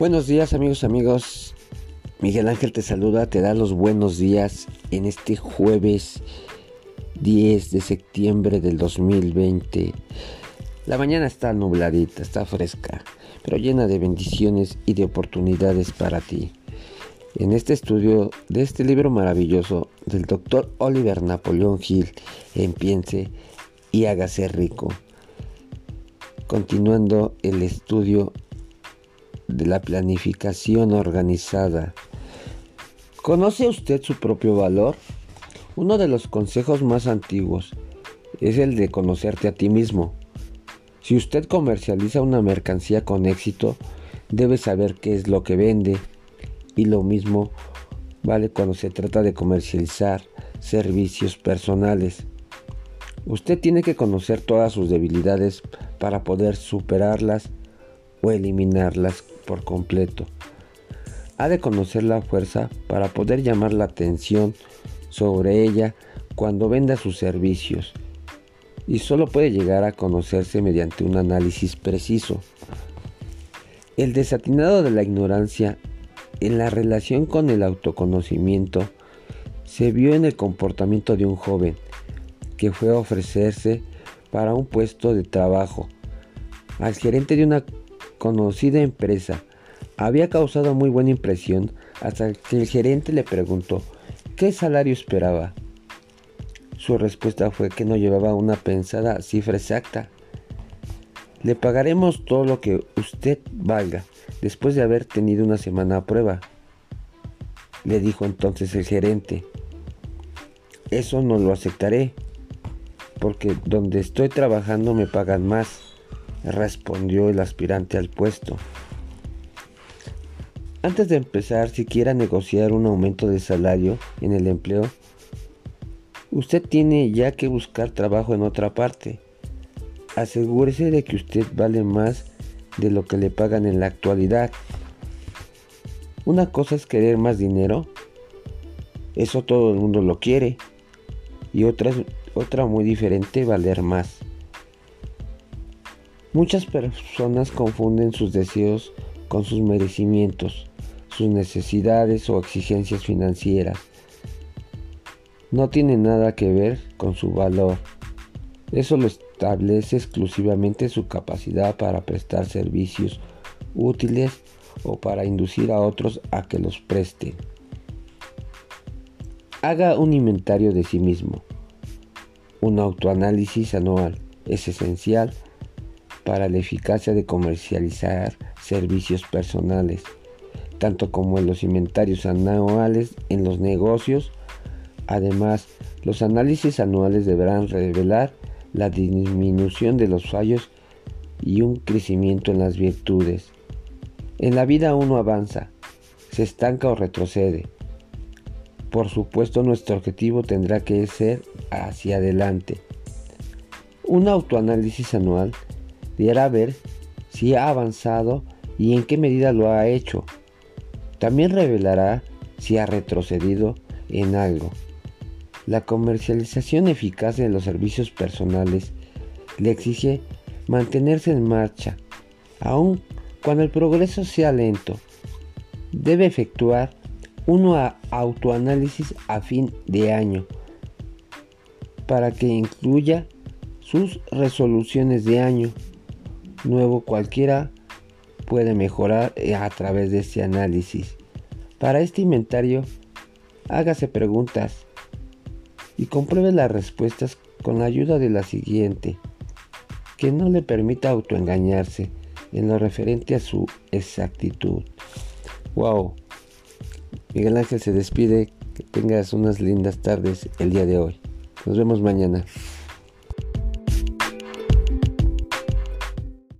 Buenos días amigos, amigos. Miguel Ángel te saluda, te da los buenos días en este jueves 10 de septiembre del 2020. La mañana está nubladita, está fresca, pero llena de bendiciones y de oportunidades para ti. En este estudio de este libro maravilloso del doctor Oliver Napoleón Hill, Empiece y hágase rico. Continuando el estudio de la planificación organizada. ¿Conoce usted su propio valor? Uno de los consejos más antiguos es el de conocerte a ti mismo. Si usted comercializa una mercancía con éxito, debe saber qué es lo que vende. Y lo mismo vale cuando se trata de comercializar servicios personales. Usted tiene que conocer todas sus debilidades para poder superarlas o eliminarlas por completo. Ha de conocer la fuerza para poder llamar la atención sobre ella cuando venda sus servicios y solo puede llegar a conocerse mediante un análisis preciso. El desatinado de la ignorancia en la relación con el autoconocimiento se vio en el comportamiento de un joven que fue a ofrecerse para un puesto de trabajo al gerente de una conocida empresa. Había causado muy buena impresión hasta que el gerente le preguntó qué salario esperaba. Su respuesta fue que no llevaba una pensada cifra exacta. Le pagaremos todo lo que usted valga después de haber tenido una semana a prueba. Le dijo entonces el gerente. Eso no lo aceptaré, porque donde estoy trabajando me pagan más respondió el aspirante al puesto. Antes de empezar siquiera negociar un aumento de salario en el empleo, usted tiene ya que buscar trabajo en otra parte. Asegúrese de que usted vale más de lo que le pagan en la actualidad. Una cosa es querer más dinero, eso todo el mundo lo quiere, y otra, otra muy diferente valer más. Muchas personas confunden sus deseos con sus merecimientos, sus necesidades o exigencias financieras. No tiene nada que ver con su valor. Eso lo establece exclusivamente su capacidad para prestar servicios útiles o para inducir a otros a que los presten. Haga un inventario de sí mismo. Un autoanálisis anual es esencial para la eficacia de comercializar servicios personales, tanto como en los inventarios anuales en los negocios. Además, los análisis anuales deberán revelar la disminución de los fallos y un crecimiento en las virtudes. En la vida uno avanza, se estanca o retrocede. Por supuesto nuestro objetivo tendrá que ser hacia adelante. Un autoanálisis anual deberá ver si ha avanzado y en qué medida lo ha hecho. También revelará si ha retrocedido en algo. La comercialización eficaz de los servicios personales le exige mantenerse en marcha, aun cuando el progreso sea lento. Debe efectuar un autoanálisis a fin de año para que incluya sus resoluciones de año nuevo cualquiera puede mejorar eh, a través de este análisis. Para este inventario, hágase preguntas y compruebe las respuestas con la ayuda de la siguiente, que no le permita autoengañarse en lo referente a su exactitud. Wow. Miguel Ángel se despide. Que tengas unas lindas tardes el día de hoy. Nos vemos mañana.